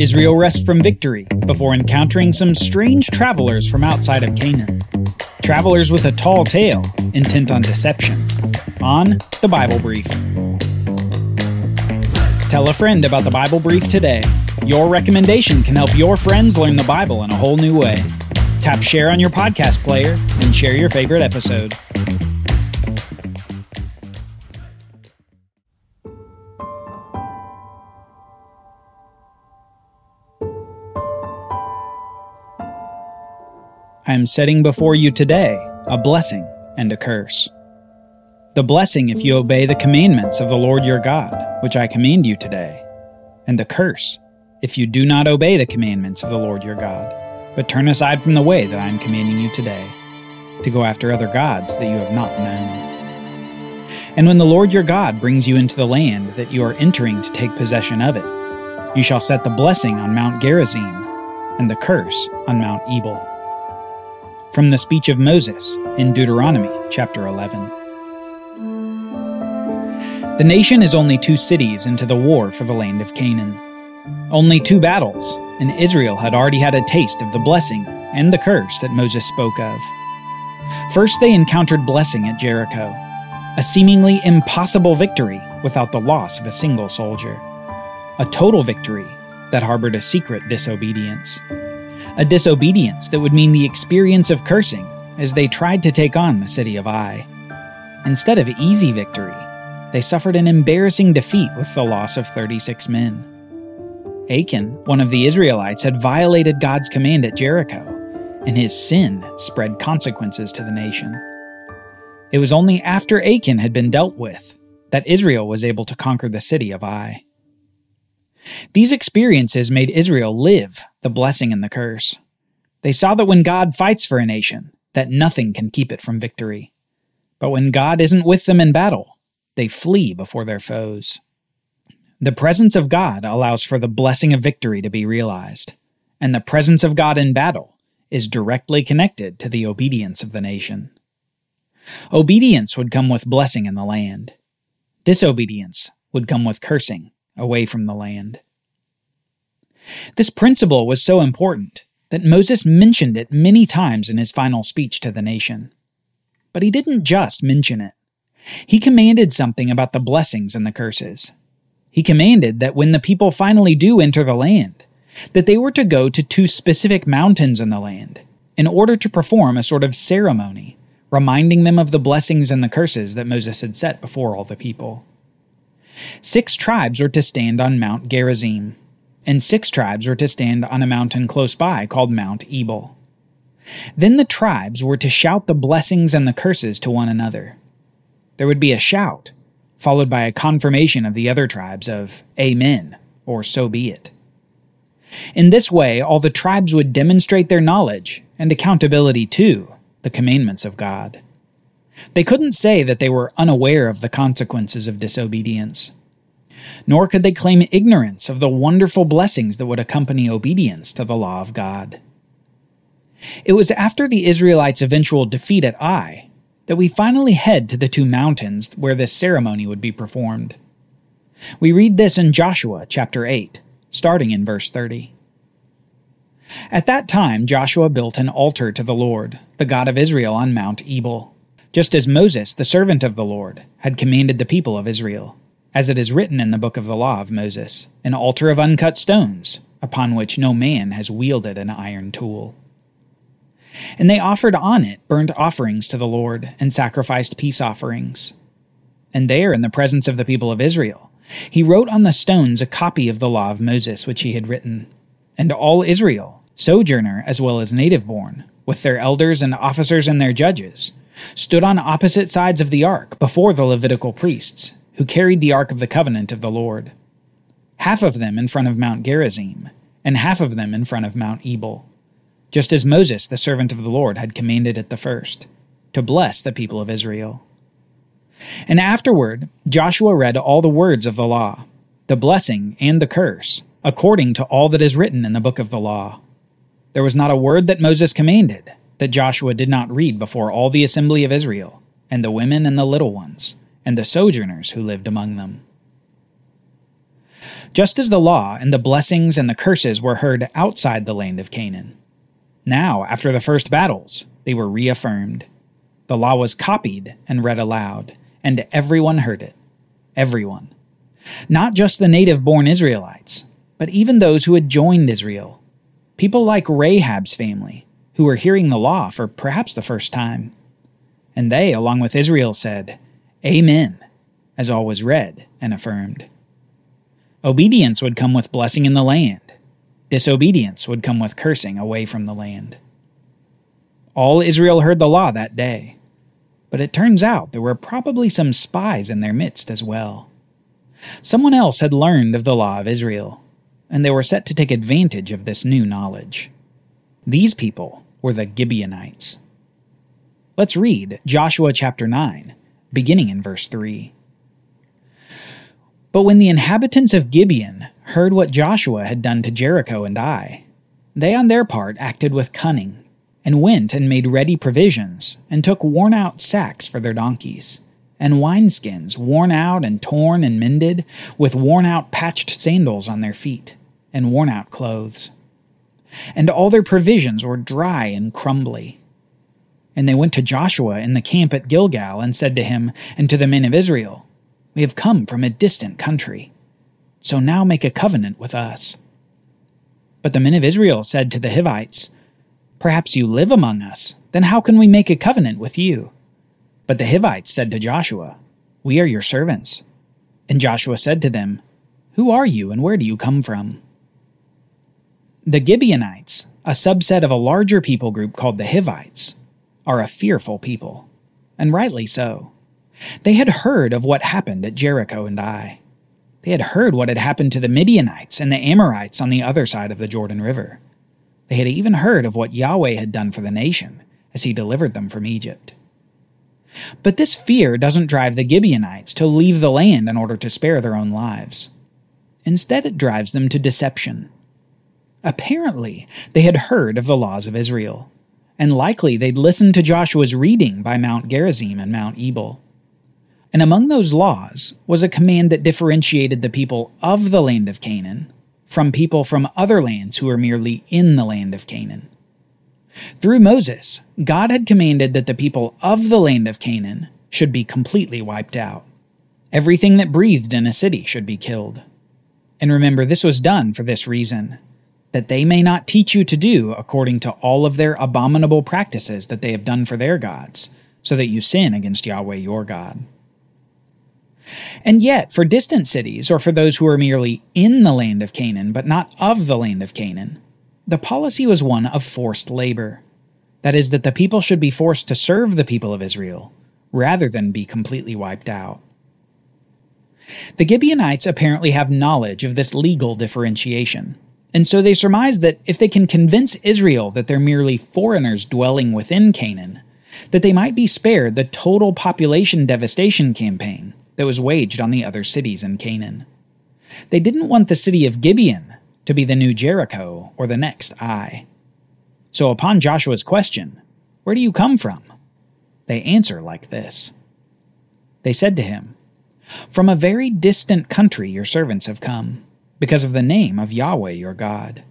Israel rests from victory before encountering some strange travelers from outside of Canaan. Travelers with a tall tale, intent on deception. On the Bible Brief. Tell a friend about the Bible Brief today. Your recommendation can help your friends learn the Bible in a whole new way. Tap share on your podcast player and share your favorite episode. I am setting before you today a blessing and a curse. The blessing if you obey the commandments of the Lord your God, which I command you today, and the curse if you do not obey the commandments of the Lord your God, but turn aside from the way that I am commanding you today, to go after other gods that you have not known. And when the Lord your God brings you into the land that you are entering to take possession of it, you shall set the blessing on Mount Gerizim, and the curse on Mount Ebal from the speech of Moses in Deuteronomy chapter 11. The nation is only two cities into the war for the land of Canaan. Only two battles, and Israel had already had a taste of the blessing and the curse that Moses spoke of. First, they encountered blessing at Jericho, a seemingly impossible victory without the loss of a single soldier, a total victory that harbored a secret disobedience a disobedience that would mean the experience of cursing as they tried to take on the city of Ai. Instead of easy victory, they suffered an embarrassing defeat with the loss of 36 men. Achan, one of the Israelites, had violated God's command at Jericho, and his sin spread consequences to the nation. It was only after Achan had been dealt with that Israel was able to conquer the city of Ai. These experiences made Israel live the blessing and the curse. They saw that when God fights for a nation, that nothing can keep it from victory. But when God isn't with them in battle, they flee before their foes. The presence of God allows for the blessing of victory to be realized, and the presence of God in battle is directly connected to the obedience of the nation. Obedience would come with blessing in the land. Disobedience would come with cursing away from the land. This principle was so important that Moses mentioned it many times in his final speech to the nation. But he didn't just mention it. He commanded something about the blessings and the curses. He commanded that when the people finally do enter the land, that they were to go to two specific mountains in the land in order to perform a sort of ceremony, reminding them of the blessings and the curses that Moses had set before all the people. Six tribes were to stand on Mount Gerizim, and six tribes were to stand on a mountain close by called Mount Ebal. Then the tribes were to shout the blessings and the curses to one another. There would be a shout, followed by a confirmation of the other tribes of Amen, or so be it. In this way, all the tribes would demonstrate their knowledge and accountability to the commandments of God. They couldn't say that they were unaware of the consequences of disobedience. Nor could they claim ignorance of the wonderful blessings that would accompany obedience to the law of God. It was after the Israelites' eventual defeat at Ai that we finally head to the two mountains where this ceremony would be performed. We read this in Joshua chapter 8, starting in verse 30. At that time, Joshua built an altar to the Lord, the God of Israel, on Mount Ebal just as Moses, the servant of the Lord, had commanded the people of Israel, as it is written in the book of the law of Moses, an altar of uncut stones, upon which no man has wielded an iron tool. And they offered on it burnt offerings to the Lord, and sacrificed peace offerings. And there, in the presence of the people of Israel, he wrote on the stones a copy of the law of Moses which he had written. And all Israel, sojourner as well as native born, with their elders and officers and their judges, stood on opposite sides of the ark before the Levitical priests, who carried the ark of the covenant of the Lord. Half of them in front of Mount Gerizim, and half of them in front of Mount Ebal, just as Moses, the servant of the Lord, had commanded at the first, to bless the people of Israel. And afterward, Joshua read all the words of the law, the blessing and the curse, according to all that is written in the book of the law. There was not a word that Moses commanded that Joshua did not read before all the assembly of Israel, and the women and the little ones, and the sojourners who lived among them. just as the law and the blessings and the curses were heard outside the land of Canaan. Now, after the first battles, they were reaffirmed. The law was copied and read aloud, and everyone heard it. Everyone. Not just the native born Israelites, but even those who had joined Israel. People like Rahab's family, who were hearing the law for perhaps the first time. And they, along with Israel, said, Amen, as all was read and affirmed. Obedience would come with blessing in the land. Disobedience would come with cursing away from the land. All Israel heard the law that day, but it turns out there were probably some spies in their midst as well. Someone else had learned of the law of Israel, and they were set to take advantage of this new knowledge. These people were the Gibeonites. Let's read Joshua chapter 9, beginning in verse 3. But when the inhabitants of Gibeon heard what Joshua had done to Jericho and Ai, they on their part acted with cunning, and went and made ready provisions, and took worn out sacks for their donkeys, and wineskins worn out and torn and mended, with worn out patched sandals on their feet, and worn out clothes. And all their provisions were dry and crumbly. And they went to Joshua in the camp at Gilgal, and said to him and to the men of Israel, we have come from a distant country. So now make a covenant with us. But the men of Israel said to the Hivites, Perhaps you live among us, then how can we make a covenant with you? But the Hivites said to Joshua, We are your servants. And Joshua said to them, Who are you and where do you come from? The Gibeonites, a subset of a larger people group called the Hivites, are a fearful people, and rightly so. They had heard of what happened at Jericho and Ai. They had heard what had happened to the Midianites and the Amorites on the other side of the Jordan River. They had even heard of what Yahweh had done for the nation as he delivered them from Egypt. But this fear doesn't drive the Gibeonites to leave the land in order to spare their own lives. Instead, it drives them to deception. Apparently, they had heard of the laws of Israel, and likely they'd listened to Joshua's reading by Mount Gerizim and Mount Ebal. And among those laws was a command that differentiated the people of the land of Canaan from people from other lands who were merely in the land of Canaan. Through Moses, God had commanded that the people of the land of Canaan should be completely wiped out. Everything that breathed in a city should be killed. And remember, this was done for this reason that they may not teach you to do according to all of their abominable practices that they have done for their gods, so that you sin against Yahweh your God. And yet, for distant cities, or for those who are merely in the land of Canaan, but not of the land of Canaan, the policy was one of forced labor. That is, that the people should be forced to serve the people of Israel, rather than be completely wiped out. The Gibeonites apparently have knowledge of this legal differentiation, and so they surmise that if they can convince Israel that they're merely foreigners dwelling within Canaan, that they might be spared the total population devastation campaign that was waged on the other cities in Canaan. They didn't want the city of Gibeon to be the new Jericho or the next Ai. So upon Joshua's question, Where do you come from? they answer like this They said to him, From a very distant country your servants have come, because of the name of Yahweh your God.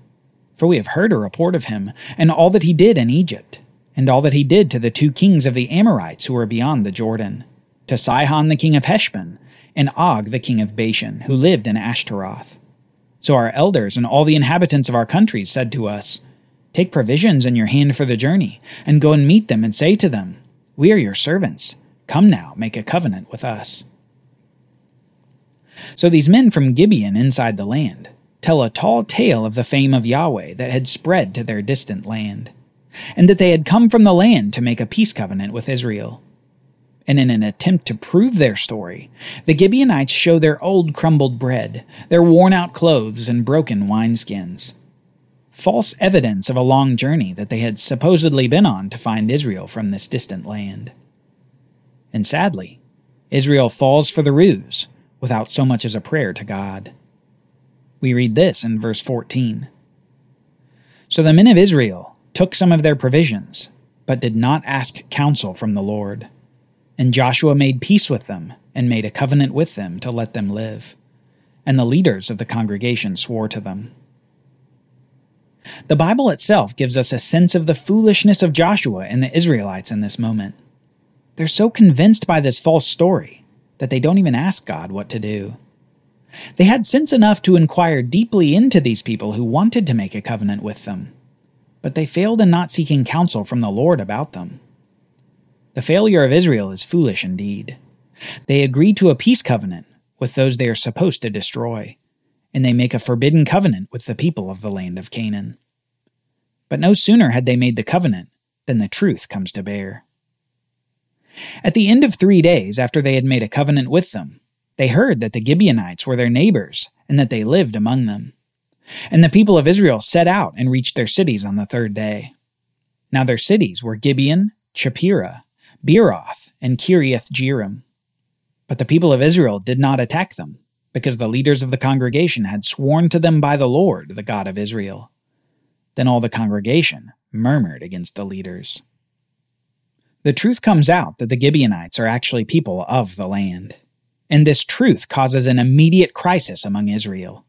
For we have heard a report of him, and all that he did in Egypt, and all that he did to the two kings of the Amorites who were beyond the Jordan to Sihon the king of Heshbon, and Og the king of Bashan, who lived in Ashtaroth. So our elders and all the inhabitants of our countries said to us, Take provisions in your hand for the journey, and go and meet them, and say to them, We are your servants. Come now, make a covenant with us. So these men from Gibeon inside the land tell a tall tale of the fame of Yahweh that had spread to their distant land, and that they had come from the land to make a peace covenant with Israel and in an attempt to prove their story, the Gibeonites show their old crumbled bread, their worn out clothes, and broken wineskins. False evidence of a long journey that they had supposedly been on to find Israel from this distant land. And sadly, Israel falls for the ruse without so much as a prayer to God. We read this in verse 14. So the men of Israel took some of their provisions, but did not ask counsel from the Lord. And Joshua made peace with them, and made a covenant with them to let them live. and the leaders of the congregation swore to them. The Bible itself gives us a sense of the foolishness of Joshua and the Israelites in this moment. They're so convinced by this false story that they don't even ask God what to do. They had sense enough to inquire deeply into these people who wanted to make a covenant with them, but they failed in not seeking counsel from the Lord about them. The failure of Israel is foolish indeed. They agree to a peace covenant with those they are supposed to destroy, and they make a forbidden covenant with the people of the land of Canaan. But no sooner had they made the covenant than the truth comes to bear. At the end of three days after they had made a covenant with them, they heard that the Gibeonites were their neighbors and that they lived among them. And the people of Israel set out and reached their cities on the third day. Now their cities were Gibeon, Chephirah, Beeroth, and Kiriath Jearim. But the people of Israel did not attack them, because the leaders of the congregation had sworn to them by the Lord, the God of Israel. Then all the congregation murmured against the leaders. The truth comes out that the Gibeonites are actually people of the land. And this truth causes an immediate crisis among Israel.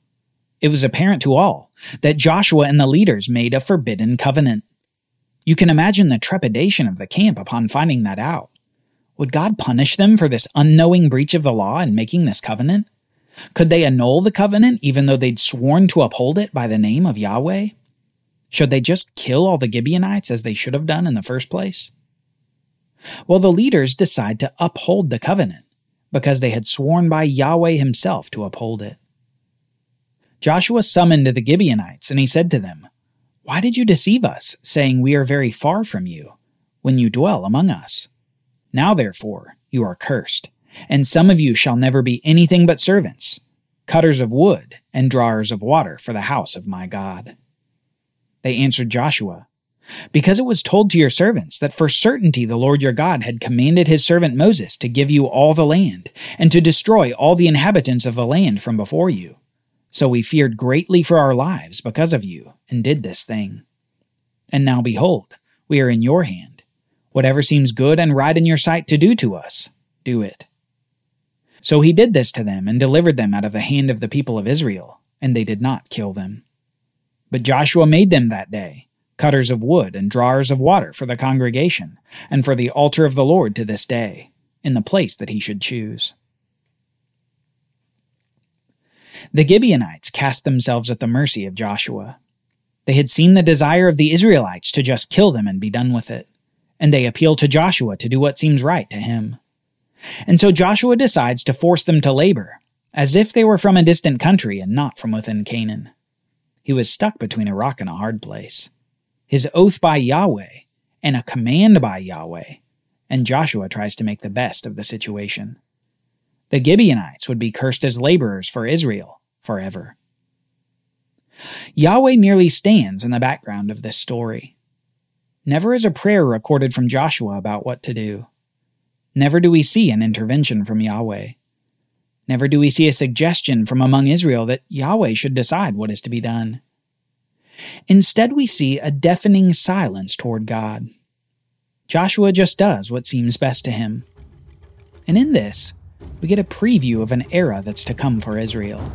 It was apparent to all that Joshua and the leaders made a forbidden covenant. You can imagine the trepidation of the camp upon finding that out. Would God punish them for this unknowing breach of the law and making this covenant? Could they annul the covenant even though they'd sworn to uphold it by the name of Yahweh? Should they just kill all the Gibeonites as they should have done in the first place? Well, the leaders decide to uphold the covenant because they had sworn by Yahweh himself to uphold it. Joshua summoned the Gibeonites and he said to them, why did you deceive us, saying, We are very far from you, when you dwell among us? Now, therefore, you are cursed, and some of you shall never be anything but servants, cutters of wood, and drawers of water for the house of my God. They answered Joshua, Because it was told to your servants that for certainty the Lord your God had commanded his servant Moses to give you all the land, and to destroy all the inhabitants of the land from before you. So we feared greatly for our lives because of you, and did this thing. And now behold, we are in your hand. Whatever seems good and right in your sight to do to us, do it. So he did this to them, and delivered them out of the hand of the people of Israel, and they did not kill them. But Joshua made them that day cutters of wood and drawers of water for the congregation, and for the altar of the Lord to this day, in the place that he should choose. The Gibeonites cast themselves at the mercy of Joshua. They had seen the desire of the Israelites to just kill them and be done with it, and they appeal to Joshua to do what seems right to him. And so Joshua decides to force them to labor, as if they were from a distant country and not from within Canaan. He was stuck between a rock and a hard place. His oath by Yahweh and a command by Yahweh, and Joshua tries to make the best of the situation. The Gibeonites would be cursed as laborers for Israel forever. Yahweh merely stands in the background of this story. Never is a prayer recorded from Joshua about what to do. Never do we see an intervention from Yahweh. Never do we see a suggestion from among Israel that Yahweh should decide what is to be done. Instead, we see a deafening silence toward God. Joshua just does what seems best to him. And in this, we get a preview of an era that's to come for Israel.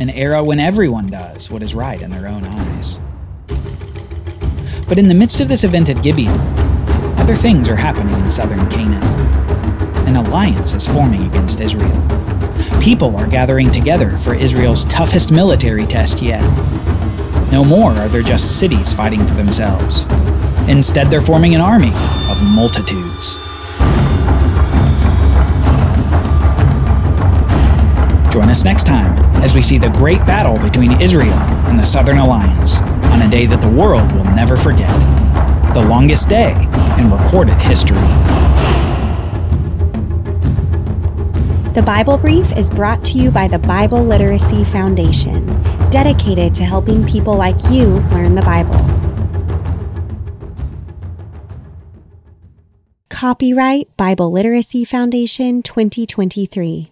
An era when everyone does what is right in their own eyes. But in the midst of this event at Gibeon, other things are happening in southern Canaan. An alliance is forming against Israel. People are gathering together for Israel's toughest military test yet. No more are there just cities fighting for themselves. Instead, they're forming an army of multitudes. Join us next time as we see the great battle between Israel and the Southern Alliance on a day that the world will never forget the longest day in recorded history. The Bible Brief is brought to you by the Bible Literacy Foundation, dedicated to helping people like you learn the Bible. Copyright Bible Literacy Foundation 2023.